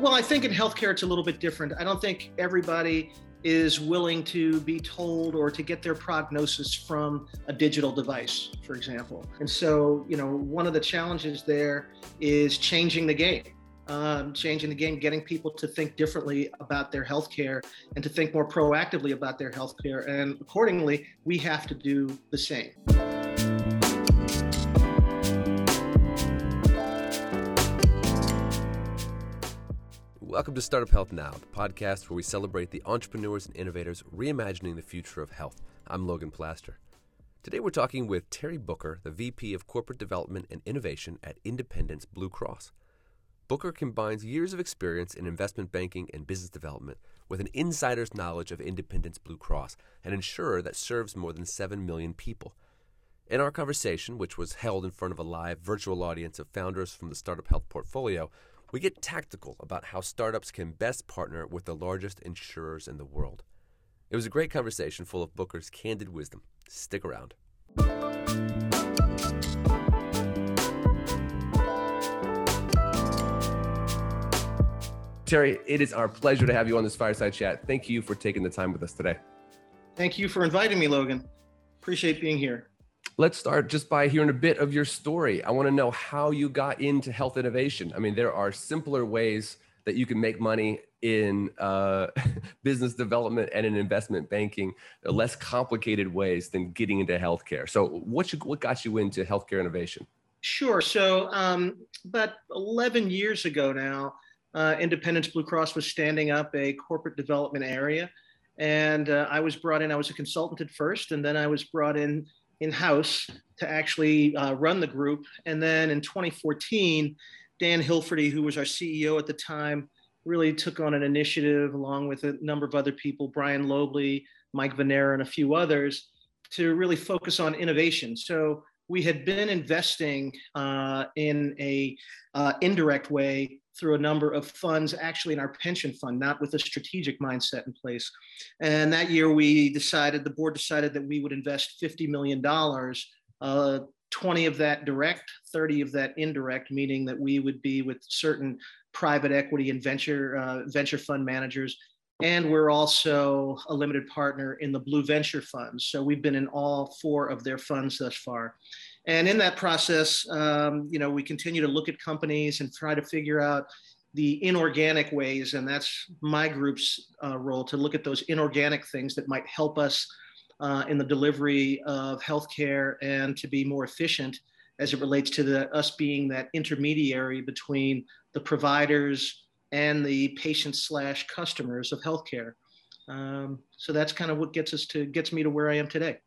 Well, I think in healthcare it's a little bit different. I don't think everybody is willing to be told or to get their prognosis from a digital device, for example. And so, you know, one of the challenges there is changing the game. Um, changing the game, getting people to think differently about their healthcare and to think more proactively about their healthcare. And accordingly, we have to do the same. Welcome to Startup Health Now, the podcast where we celebrate the entrepreneurs and innovators reimagining the future of health. I'm Logan Plaster. Today we're talking with Terry Booker, the VP of Corporate Development and Innovation at Independence Blue Cross. Booker combines years of experience in investment banking and business development with an insider's knowledge of Independence Blue Cross, an insurer that serves more than 7 million people. In our conversation, which was held in front of a live virtual audience of founders from the Startup Health portfolio, we get tactical about how startups can best partner with the largest insurers in the world. It was a great conversation full of Booker's candid wisdom. Stick around. Terry, it is our pleasure to have you on this fireside chat. Thank you for taking the time with us today. Thank you for inviting me, Logan. Appreciate being here let's start just by hearing a bit of your story. I want to know how you got into health innovation. I mean, there are simpler ways that you can make money in uh, business development and in investment banking, less complicated ways than getting into healthcare. So, what, you, what got you into healthcare innovation? Sure. So, um, about 11 years ago now, uh, Independence Blue Cross was standing up a corporate development area. And uh, I was brought in, I was a consultant at first, and then I was brought in in house to actually uh, run the group. And then in 2014, Dan Hilferty, who was our CEO at the time, really took on an initiative along with a number of other people, Brian Lobley, Mike Vennera, and a few others, to really focus on innovation. So we had been investing uh, in a uh, indirect way through a number of funds, actually in our pension fund, not with a strategic mindset in place. And that year we decided, the board decided that we would invest $50 million, uh, 20 of that direct, 30 of that indirect, meaning that we would be with certain private equity and venture, uh, venture fund managers. And we're also a limited partner in the Blue Venture Funds. So we've been in all four of their funds thus far. And in that process, um, you know, we continue to look at companies and try to figure out the inorganic ways, and that's my group's uh, role to look at those inorganic things that might help us uh, in the delivery of healthcare and to be more efficient as it relates to the, us being that intermediary between the providers and the patients slash customers of healthcare. Um, so that's kind of what gets us to gets me to where I am today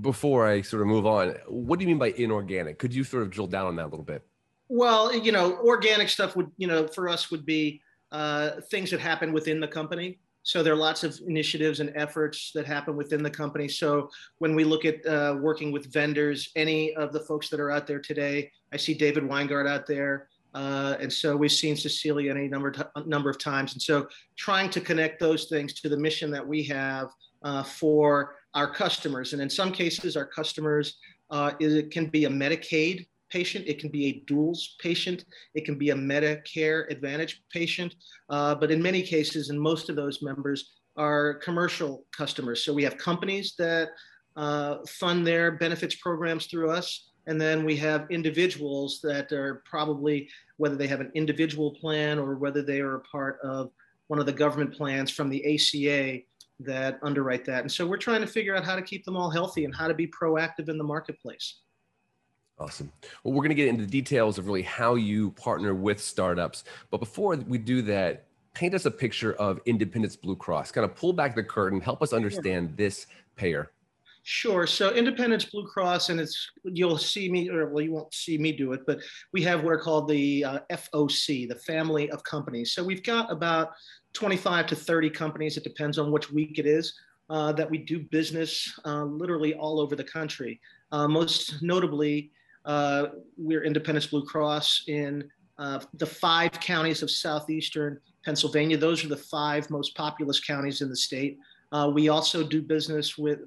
before I sort of move on, what do you mean by inorganic? Could you sort of drill down on that a little bit? Well, you know, organic stuff would, you know, for us would be uh, things that happen within the company. So there are lots of initiatives and efforts that happen within the company. So when we look at uh, working with vendors, any of the folks that are out there today, I see David Weingart out there. Uh, and so we've seen Cecilia any number, t- number of times. And so trying to connect those things to the mission that we have uh, for our customers. And in some cases, our customers, uh, it can be a Medicaid patient, it can be a duals patient, it can be a Medicare Advantage patient. Uh, but in many cases, and most of those members are commercial customers. So we have companies that uh, fund their benefits programs through us. And then we have individuals that are probably, whether they have an individual plan or whether they are a part of one of the government plans from the ACA that underwrite that. And so we're trying to figure out how to keep them all healthy and how to be proactive in the marketplace. Awesome. Well, we're going to get into the details of really how you partner with startups. But before we do that, paint us a picture of Independence Blue Cross. Kind of pull back the curtain, help us understand sure. this payer. Sure. So Independence Blue Cross, and it's you'll see me, or well, you won't see me do it, but we have what are called the uh, FOC, the family of companies. So we've got about 25 to 30 companies, it depends on which week it is, uh, that we do business uh, literally all over the country. Uh, most notably, uh, we're Independence Blue Cross in uh, the five counties of southeastern Pennsylvania. Those are the five most populous counties in the state. We also do business with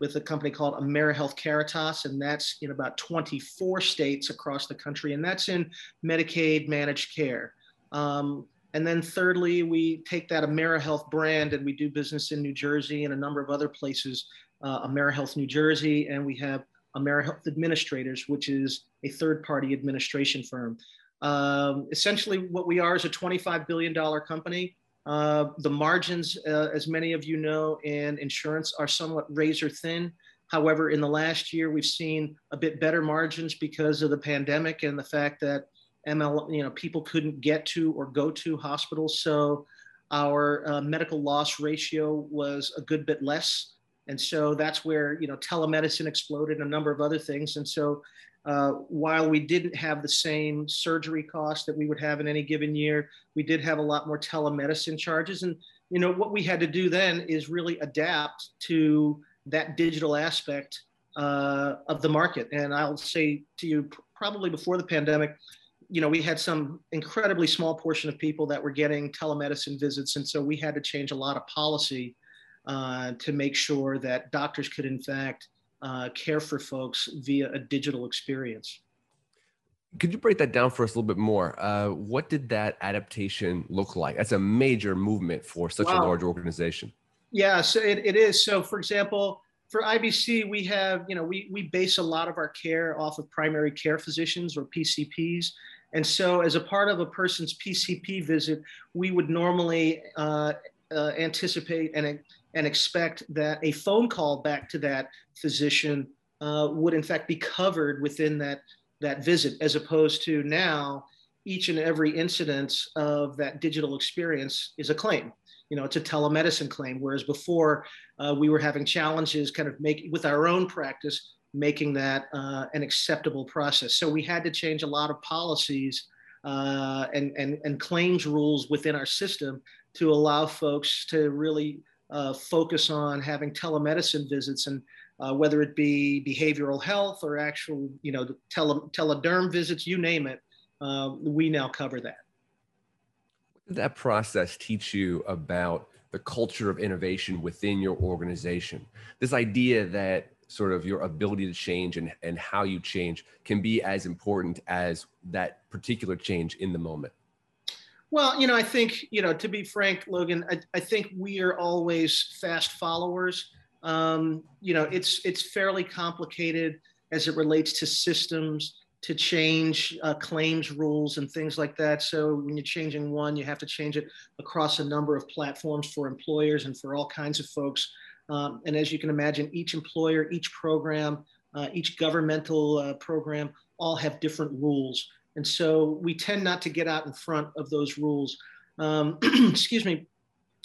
with a company called AmeriHealth Caritas, and that's in about 24 states across the country, and that's in Medicaid managed care. Um, and then thirdly, we take that AmeriHealth brand and we do business in New Jersey and a number of other places, uh, AmeriHealth New Jersey, and we have AmeriHealth Administrators, which is a third party administration firm. Um, essentially, what we are is a $25 billion company. Uh, the margins, uh, as many of you know, in insurance are somewhat razor thin. However, in the last year, we've seen a bit better margins because of the pandemic and the fact that ML, you know, people couldn't get to or go to hospitals. So our uh, medical loss ratio was a good bit less. And so that's where, you know, telemedicine exploded and a number of other things. And so uh, while we didn't have the same surgery costs that we would have in any given year, we did have a lot more telemedicine charges. And, you know, what we had to do then is really adapt to that digital aspect uh, of the market. And I'll say to you, probably before the pandemic, you know, we had some incredibly small portion of people that were getting telemedicine visits. And so we had to change a lot of policy uh, to make sure that doctors could, in fact, uh, care for folks via a digital experience. Could you break that down for us a little bit more? Uh, what did that adaptation look like? That's a major movement for such wow. a large organization. Yeah, so it, it is. So, for example, for IBC, we have, you know, we, we base a lot of our care off of primary care physicians or PCPs. And so, as a part of a person's PCP visit, we would normally uh, uh, anticipate and, and expect that a phone call back to that physician uh, would, in fact, be covered within that, that visit, as opposed to now, each and every incident of that digital experience is a claim. You know, it's a telemedicine claim, whereas before uh, we were having challenges kind of make with our own practice making that uh, an acceptable process. So we had to change a lot of policies uh, and, and, and claims rules within our system to allow folks to really uh, focus on having telemedicine visits and uh, whether it be behavioral health or actual, you know, tele, telederm visits, you name it, uh, we now cover that. What did that process teach you about the culture of innovation within your organization? This idea that sort of your ability to change and, and how you change can be as important as that particular change in the moment? Well, you know, I think, you know, to be frank, Logan, I, I think we are always fast followers. Um, you know, it's it's fairly complicated as it relates to systems to change uh, claims rules and things like that. So when you're changing one, you have to change it across a number of platforms for employers and for all kinds of folks. Um, and as you can imagine, each employer, each program, uh, each governmental uh, program all have different rules. And so we tend not to get out in front of those rules. Um, excuse me.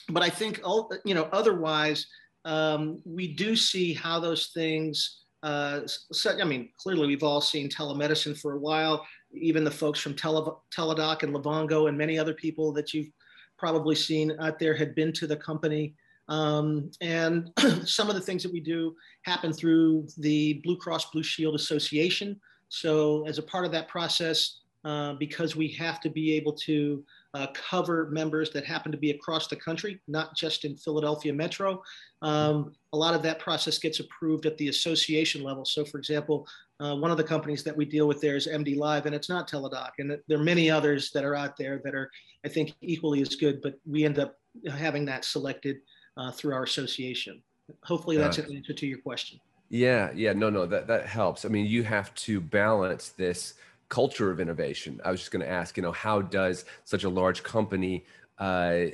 But I think, you know, otherwise, um, we do see how those things, uh, I mean, clearly we've all seen telemedicine for a while, even the folks from Tele- Teladoc and Livongo and many other people that you've probably seen out there had been to the company. Um, and some of the things that we do happen through the Blue Cross Blue Shield Association. So, as a part of that process, uh, because we have to be able to uh, cover members that happen to be across the country, not just in Philadelphia Metro. Um, a lot of that process gets approved at the association level. So, for example, uh, one of the companies that we deal with there is MD Live, and it's not Teladoc. And there are many others that are out there that are, I think, equally as good, but we end up having that selected uh, through our association. Hopefully, that's an answer to your question. Yeah, yeah, no, no, that that helps. I mean, you have to balance this culture of innovation. I was just going to ask, you know, how does such a large company uh,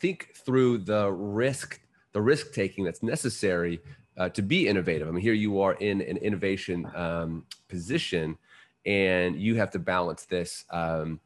think through the risk, the risk taking that's necessary uh, to be innovative? I mean, here you are in an innovation um, position, and you have to balance this um,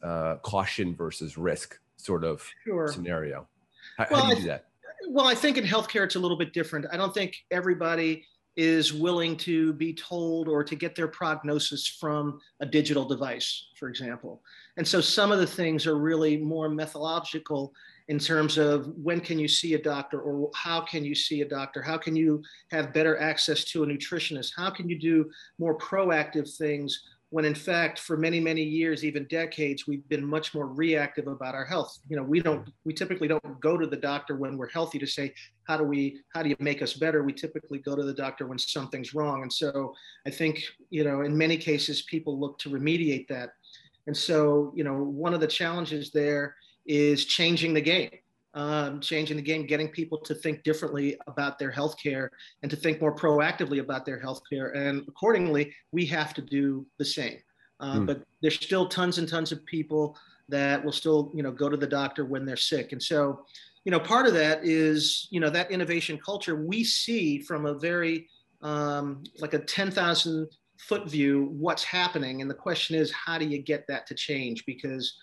uh, caution versus risk sort of sure. scenario. How, well, how do you do that? well, I think in healthcare it's a little bit different. I don't think everybody is willing to be told or to get their prognosis from a digital device, for example. And so some of the things are really more methodological in terms of when can you see a doctor or how can you see a doctor? How can you have better access to a nutritionist? How can you do more proactive things when in fact for many many years even decades we've been much more reactive about our health. You know we don't we typically don't go to the doctor when we're healthy to say how do we how do you make us better? We typically go to the doctor when something's wrong. And so i think you know in many cases people look to remediate that. And so, you know, one of the challenges there is changing the game, um, changing the game, getting people to think differently about their healthcare and to think more proactively about their healthcare. And accordingly, we have to do the same. Uh, mm. But there's still tons and tons of people that will still, you know, go to the doctor when they're sick. And so, you know, part of that is, you know, that innovation culture we see from a very um, like a 10,000 foot view what's happening. And the question is, how do you get that to change? Because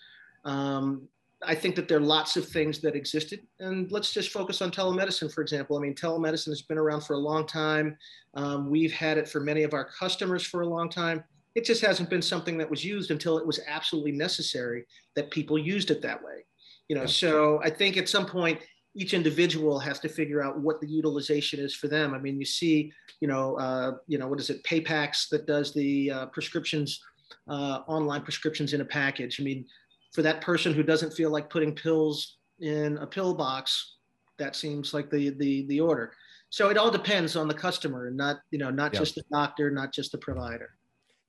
um, I think that there are lots of things that existed. And let's just focus on telemedicine, for example. I mean, telemedicine has been around for a long time. Um, we've had it for many of our customers for a long time. It just hasn't been something that was used until it was absolutely necessary that people used it that way. You know, so I think at some point each individual has to figure out what the utilization is for them. I mean, you see, you know, uh, you know, what is it, PillPack that does the uh, prescriptions, uh, online prescriptions in a package. I mean, for that person who doesn't feel like putting pills in a pill box, that seems like the the the order. So it all depends on the customer, and not you know not yeah. just the doctor, not just the provider.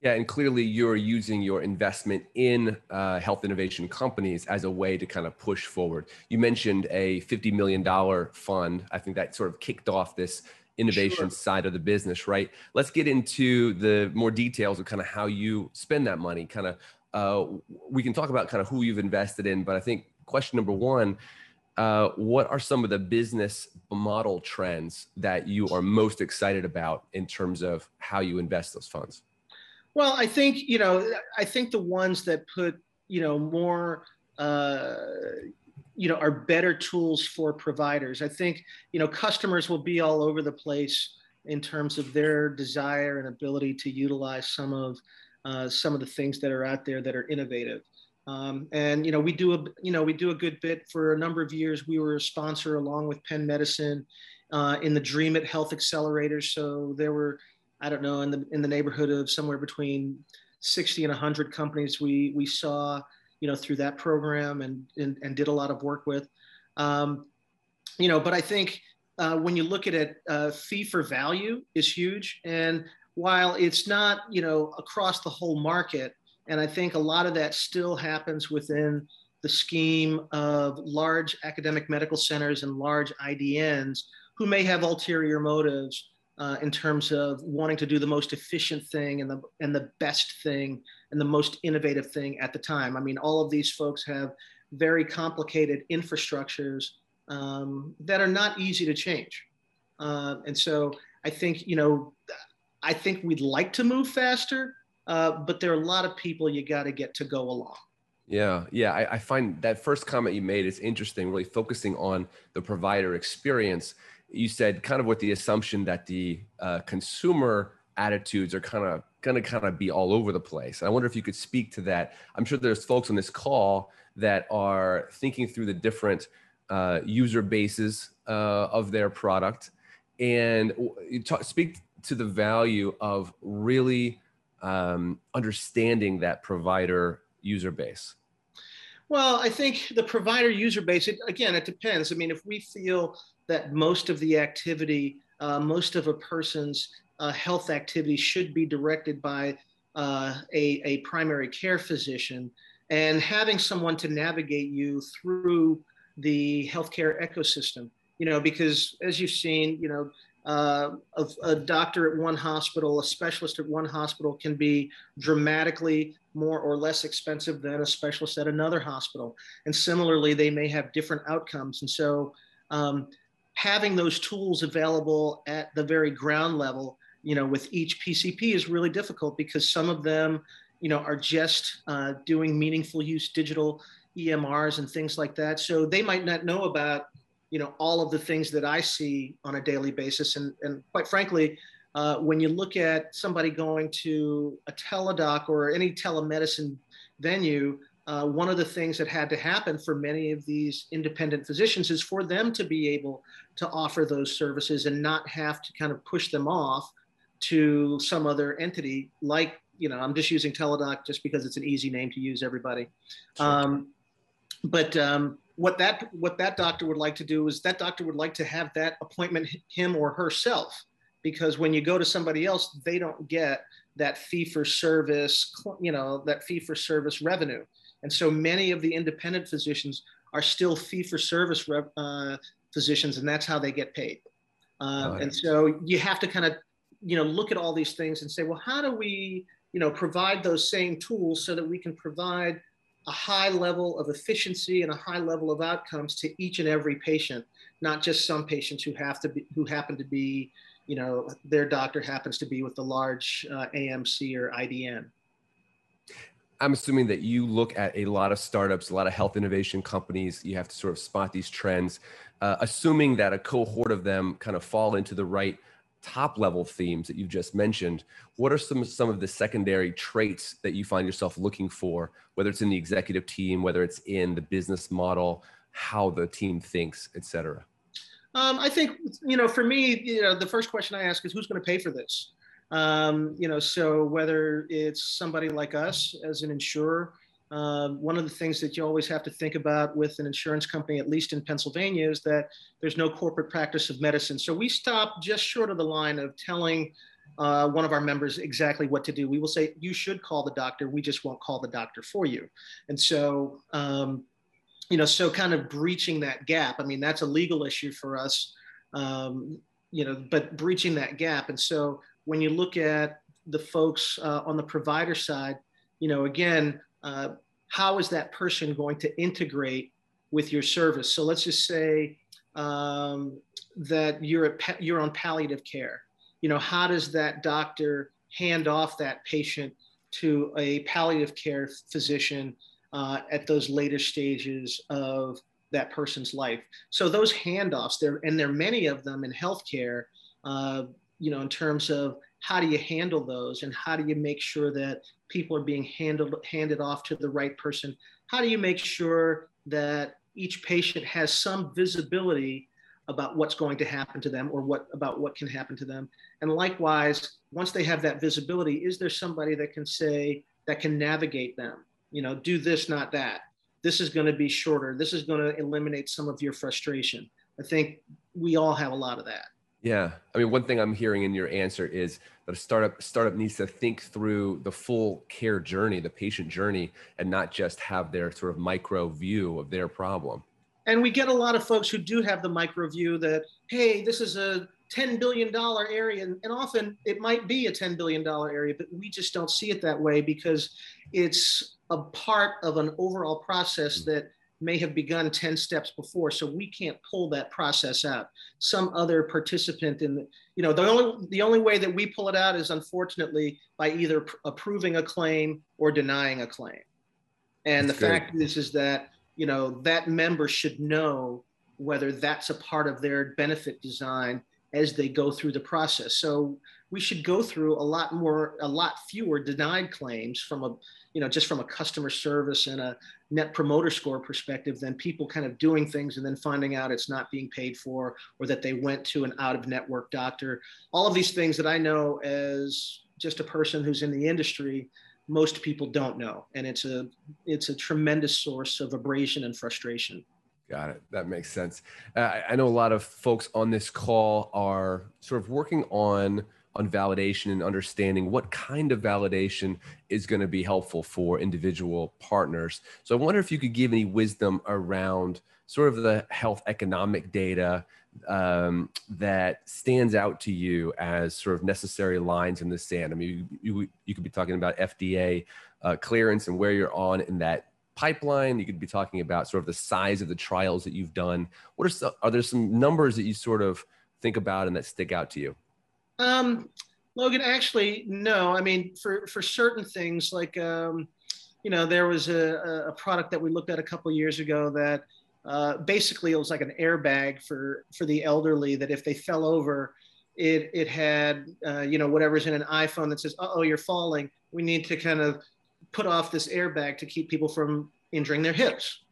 Yeah, and clearly you're using your investment in uh, health innovation companies as a way to kind of push forward. You mentioned a $50 million fund. I think that sort of kicked off this innovation sure. side of the business, right? Let's get into the more details of kind of how you spend that money. Kind of, uh, we can talk about kind of who you've invested in, but I think question number one, uh, what are some of the business model trends that you are most excited about in terms of how you invest those funds? Well, I think you know, I think the ones that put you know more, uh, you know, are better tools for providers. I think you know customers will be all over the place in terms of their desire and ability to utilize some of uh, some of the things that are out there that are innovative. Um, and you know, we do a you know we do a good bit for a number of years. We were a sponsor along with Penn Medicine uh, in the Dreamit Health Accelerator. So there were I don't know, in the in the neighborhood of somewhere between 60 and 100 companies we we saw, you know, through that program and and, and did a lot of work with. Um, you know, but I think uh, when you look at it, uh, fee for value is huge, and while it's not, you know, across the whole market, and I think a lot of that still happens within the scheme of large academic medical centers and large IDNs who may have ulterior motives uh, in terms of wanting to do the most efficient thing and the and the best thing and the most innovative thing at the time. I mean, all of these folks have very complicated infrastructures um, that are not easy to change, uh, and so I think you know, I think we'd like to move faster, uh, but there are a lot of people you got to get to go along. Yeah, yeah. I, I, find that first comment you made is interesting, really focusing on the provider experience you said kind of with the assumption that the uh, consumer attitudes are kind of going to kind of be all over the place. I wonder if you could speak to that. I'm sure there's folks on this call that are thinking through the different uh, user bases uh, of their product, and talk, speak to the value of really um, understanding that provider user base. Well, I think the provider user base, it, again, it depends. I mean, if we feel that most of the activity, uh, most of a person's uh, health activity should be directed by uh, a, a primary care physician, and having someone to navigate you through the healthcare ecosystem. You know, because as you've seen, you know, uh, a, a, doctor at one hospital, a specialist at one hospital can be dramatically more or less expensive than a specialist at another hospital. And similarly, they may have different outcomes. And so, um, having those tools available at the very ground level, you know, with each PCP is really difficult because some of them, you know, are just uh, doing meaningful use digital EMRs and things like that. So they might not know about, you know, all of the things that I see on a daily basis. And, and quite frankly, uh, when you look at somebody going to a Teladoc or any telemedicine venue, uh, one of the things that had to happen for many of these independent physicians is for them to be able to offer those services and not have to kind of push them off to some other entity like you know i'm just using Teladoc just because it's an easy name to use everybody sure. um, but um, what that what that doctor would like to do is that doctor would like to have that appointment him or herself because when you go to somebody else, they don't get that fee for service, you know, that fee for service revenue. And so many of the independent physicians are still fee for service uh, physicians, and that's how they get paid. Uh, and so you have to kind of, you know, look at all these things and say, well, how do we, you know, provide those same tools so that we can provide a high level of efficiency and a high level of outcomes to each and every patient, not just some patients who have to be, who happen to be, you know, their doctor happens to be with the large uh, AMC or IDN. I'm assuming that you look at a lot of startups, a lot of health innovation companies. You have to sort of spot these trends, uh, assuming that a cohort of them kind of fall into the right top level themes that you've just mentioned. What are some some of the secondary traits that you find yourself looking for, whether it's in the executive team, whether it's in the business model, how the team thinks, et cetera? Um, I think you know, for me, you know, the first question I ask is who's going to pay for this. Um, you know, so whether it's somebody like us as an insurer, um, one of the things that you always have to think about with an insurance company, at least in Pennsylvania, is that there's no corporate practice of medicine. So we stop just short of the line of telling uh, one of our members exactly what to do. We will say, you should call the doctor. We just won't call the doctor for you. And so, um, you know, so kind of breaching that gap. I mean, that's a legal issue for us, um, you know, but breaching that gap. And so when you look at the folks uh, on the provider side, you know, again, uh, how is that person going to integrate with your service? So let's just say um, that you're at, you're on palliative care. You know, how does that doctor hand off that patient to a palliative care physician uh, at those later stages of that person's life? So those handoffs, there and there are many of them in healthcare. Uh, you know, in terms of how do you handle those? And how do you make sure that people are being handled handed off to the right person? How do you make sure that each patient has some visibility about what's going to happen to them or what about what can happen to them? And likewise once they have that visibility is there somebody that can say that can navigate them? You know do this not that. This is going to be shorter. This is going to eliminate some of your frustration. I think we all have a lot of that yeah, I mean, one thing I'm hearing in your answer is that a startup startup needs to think through the full care journey, the patient journey, and not just have their sort of micro view of their problem. And we get a lot of folks who do have the micro view that, hey, this is a $10 billion area. And, and often it might be a $10 billion area, but we just don't see it that way because it's a part of an overall process mm. that may have begun 10 steps before so we can't pull that process out. Some other participant in the you know the only the only way that we pull it out is unfortunately by either pr- approving a claim or denying a claim. And that's the fact is is that you know that member should know whether that's a part of their benefit design as they go through the process. So we should go through a lot more a lot fewer denied claims from a you know just from a customer service and a net promoter score perspective than people kind of doing things and then finding out it's not being paid for or that they went to an out of network doctor all of these things that i know as just a person who's in the industry most people don't know and it's a it's a tremendous source of abrasion and frustration Got it. That makes sense. Uh, I know a lot of folks on this call are sort of working on on validation and understanding what kind of validation is going to be helpful for individual partners. So I wonder if you could give any wisdom around sort of the health economic data um, that stands out to you as sort of necessary lines in the sand. I mean, you, you, you could be talking about FDA uh, clearance and where you're on in that pipeline. You could be talking about sort of the size of the trials that you've done. What are some, are there some numbers that you sort of think about and that stick out to you? Um, Logan, actually, no. I mean, for for certain things, like um, you know, there was a, a product that we looked at a couple years ago that uh, basically it was like an airbag for for the elderly that if they fell over, it it had uh, you know whatever's in an iPhone that says, "Oh, you're falling." We need to kind of put off this airbag to keep people from injuring their hips.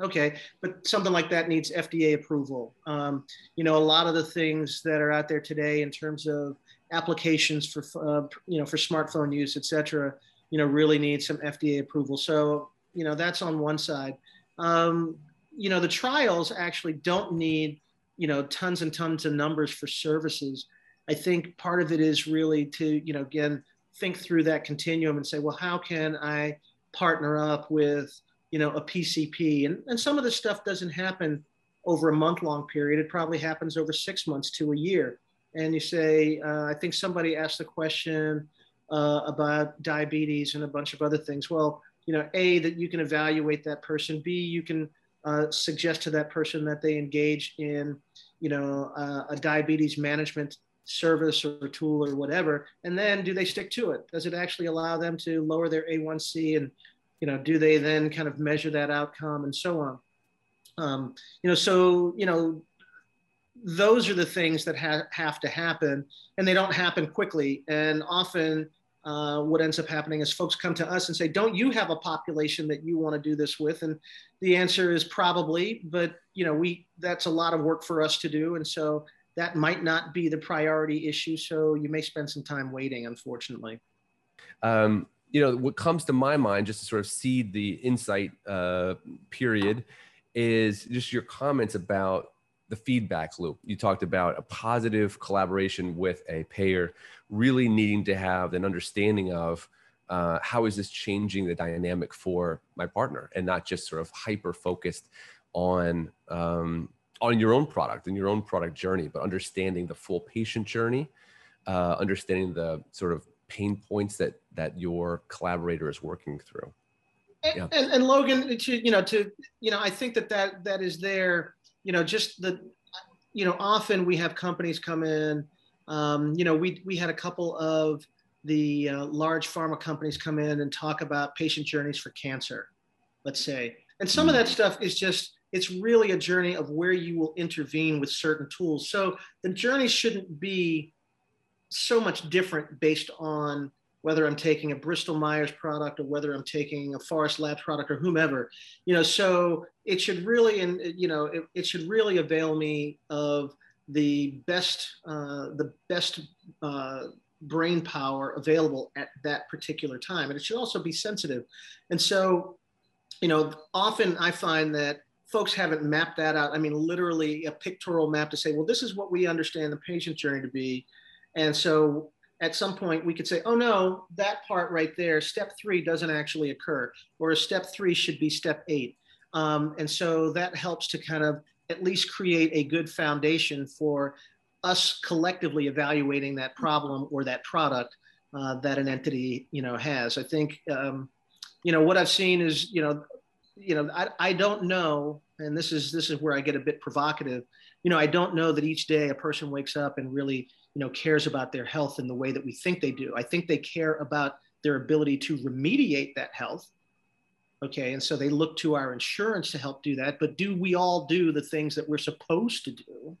Okay, but something like that needs FDA approval. Um, you know, a lot of the things that are out there today in terms of applications for, uh, you know, for smartphone use, et cetera, you know, really need some FDA approval. So, you know, that's on one side. Um, you know, the trials actually don't need, you know, tons and tons of numbers for services. I think part of it is really to, you know, again, think through that continuum and say, well, how can I partner up with, you know, a PCP? And, and some of the stuff doesn't happen over a month long period. It probably happens over six months to a year. And you say, uh, I think somebody asked the question uh, about diabetes and a bunch of other things. Well, you know, A, that you can evaluate that person. B, you can uh, suggest to that person that they engage in, you know, uh, a diabetes management service or tool or whatever. And then do they stick to it? Does it actually allow them to lower their A1C and, you know, do they then kind of measure that outcome and so on? Um, you know, so, you know, those are the things that ha- have to happen and they don't happen quickly. And often uh, what ends up happening is folks come to us and say, "Don't you have a population that you want to do this with?" And the answer is probably, but you know, we that's a lot of work for us to do, and so that might not be the priority issue. So you may spend some time waiting, unfortunately. Um, you know, what comes to my mind, just to sort of seed the insight uh, period, is just your comments about the feedback loop. You talked about a positive collaboration with a payer, really needing to have an understanding of uh, how is this changing the dynamic for my partner, and not just sort of hyper focused on um, on your own product and your own product journey, but understanding the full patient journey, uh, understanding the sort of pain points that that your collaborator is working through. And, yeah. and, and Logan, to, you know, to you know, I think that that that is there you know, just the, you know, often we have companies come in. Um, you know, we we had a couple of the uh, large pharma companies come in and talk about patient journeys for cancer, let's say, and some of that stuff is just it's really a journey of where you will intervene with certain tools. So the journey shouldn't be so much different based on whether I'm taking a Bristol Myers product or whether I'm taking a Forest Labs product or whomever, you know, so it should really, and you know, it, it should really avail me of the best, uh, the best uh, brain power available at that particular time. And it should also be sensitive. And so, you know, often I find that folks haven't mapped that out. I mean, literally a pictorial map to say, well, this is what we understand the patient journey to be. And so at some point we could say, oh no, that part right there, step three doesn't actually occur, or step three should be step eight. Um, and so that helps to kind of at least create a good foundation for us collectively evaluating that problem or that product uh, that an entity, you know, has. I think, um, you know, what I've seen is, you know, you know, I, I don't know, and this is this is where I get a bit provocative. You know, I don't know that each day a person wakes up and really you know, cares about their health in the way that we think they do. I think they care about their ability to remediate that health. Okay, and so they look to our insurance to help do that. But do we all do the things that we're supposed to do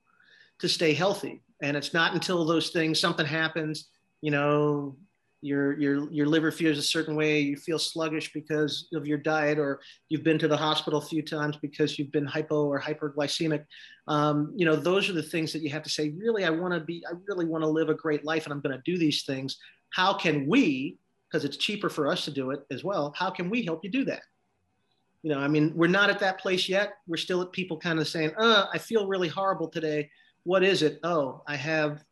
to stay healthy? And it's not until those things, something happens, you know, your your your liver feels a certain way you feel sluggish because of your diet or you've been to the hospital a few times because you've been hypo or hyperglycemic um, you know those are the things that you have to say really i want to be i really want to live a great life and i'm going to do these things. How can we because it's cheaper for us to do it as well how can we help you do that? You know i mean we're not at that place yet. We're still at people kind of saying uh i feel really horrible today. What is it? Oh i have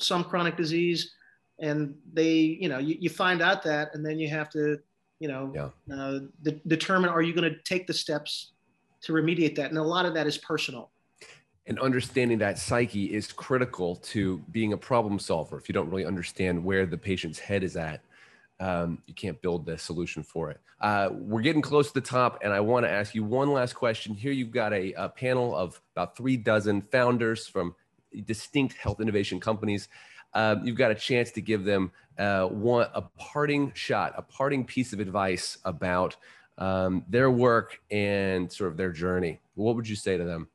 some chronic disease and they you know you, you find out that and then you have to you know yeah. uh, de- determine are you going to take the steps to remediate that? And a lot of that is personal. And understanding that psyche is critical to being a problem solver. If you don't really understand where the patient's head is at um, you can't build the solution for it. Uh, we're getting close to the top and i want to ask you one last question. Here you've got a, a panel of about three dozen founders from distinct health innovation companies um, you've got a chance to give them uh, one a parting shot, a parting piece of advice about um, their work and sort of their journey. What would you say to them?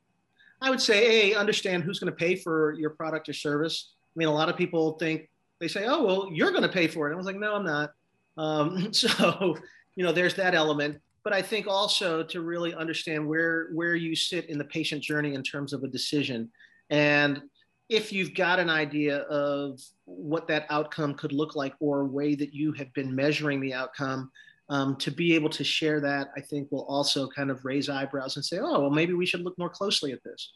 I would say, a understand who's going to pay for your product or service. I mean, a lot of people think they say, "Oh, well, you're going to pay for it." I was like, "No, I'm not." Um, so, you know, there's that element. But I think also to really understand where where you sit in the patient journey in terms of a decision, and if you've got an idea of what that outcome could look like or a way that you have been measuring the outcome, um, to be able to share that, I think will also kind of raise eyebrows and say, oh, well, maybe we should look more closely at this.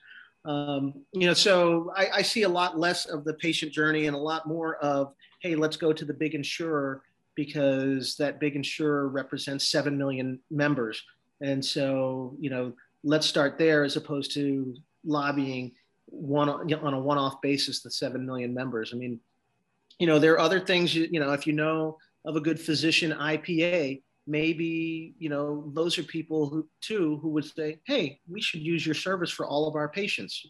Um, you know, so I, I, see a lot less of the patient journey and a lot more of, hey, let's go to the big insurer because that big insurer represents 7 million members. And so, you know, let's start there as opposed to lobbying one on a one-off basis the 7 million members. I mean, you know, there are other things, you, you know, if you know of a good physician IPA, maybe you know those are people who too who would say hey we should use your service for all of our patients.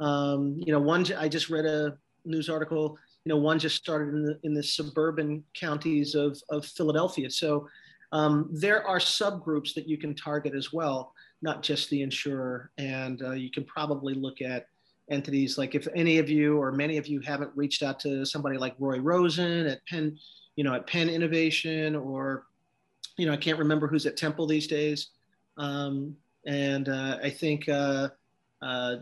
Um, you know one i just read a news article you know one just started in the, in the suburban counties of, of philadelphia. So um, there are subgroups that you can target as well not just the insurer. And uh, you can probably look at entities like if any of you or many of you haven't reached out to somebody like Roy Rosin at penn you know at penn innovation or you know, I can't remember who's at Temple these days. Um, and uh, I think uh, uh,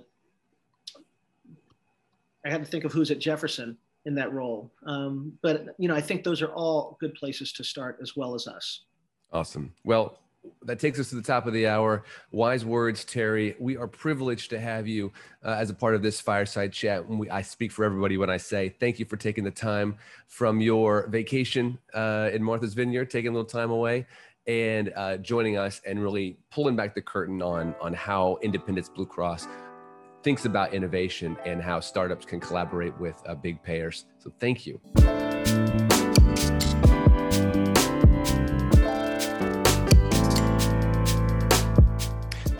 I had to think of who's at Jefferson in that role. Um, but, you know, I think those are all good places to start as well as us. Awesome. Well, that takes us to the top of the hour. Wise words, Terry. We are privileged to have you uh, as a part of this fireside chat. We, I speak for everybody when I say thank you for taking the time from your vacation uh, in Martha's Vineyard, taking a little time away, and uh, joining us and really pulling back the curtain on on how Independence Blue Cross thinks about innovation and how startups can collaborate with uh, big payers. So thank you.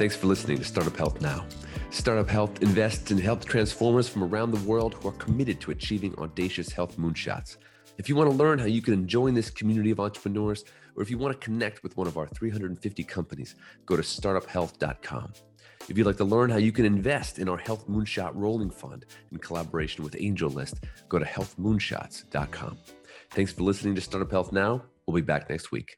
Thanks for listening to Startup Health Now. Startup Health invests in health transformers from around the world who are committed to achieving audacious health moonshots. If you want to learn how you can join this community of entrepreneurs, or if you want to connect with one of our 350 companies, go to startuphealth.com. If you'd like to learn how you can invest in our Health Moonshot Rolling Fund in collaboration with AngelList, go to healthmoonshots.com. Thanks for listening to Startup Health Now. We'll be back next week.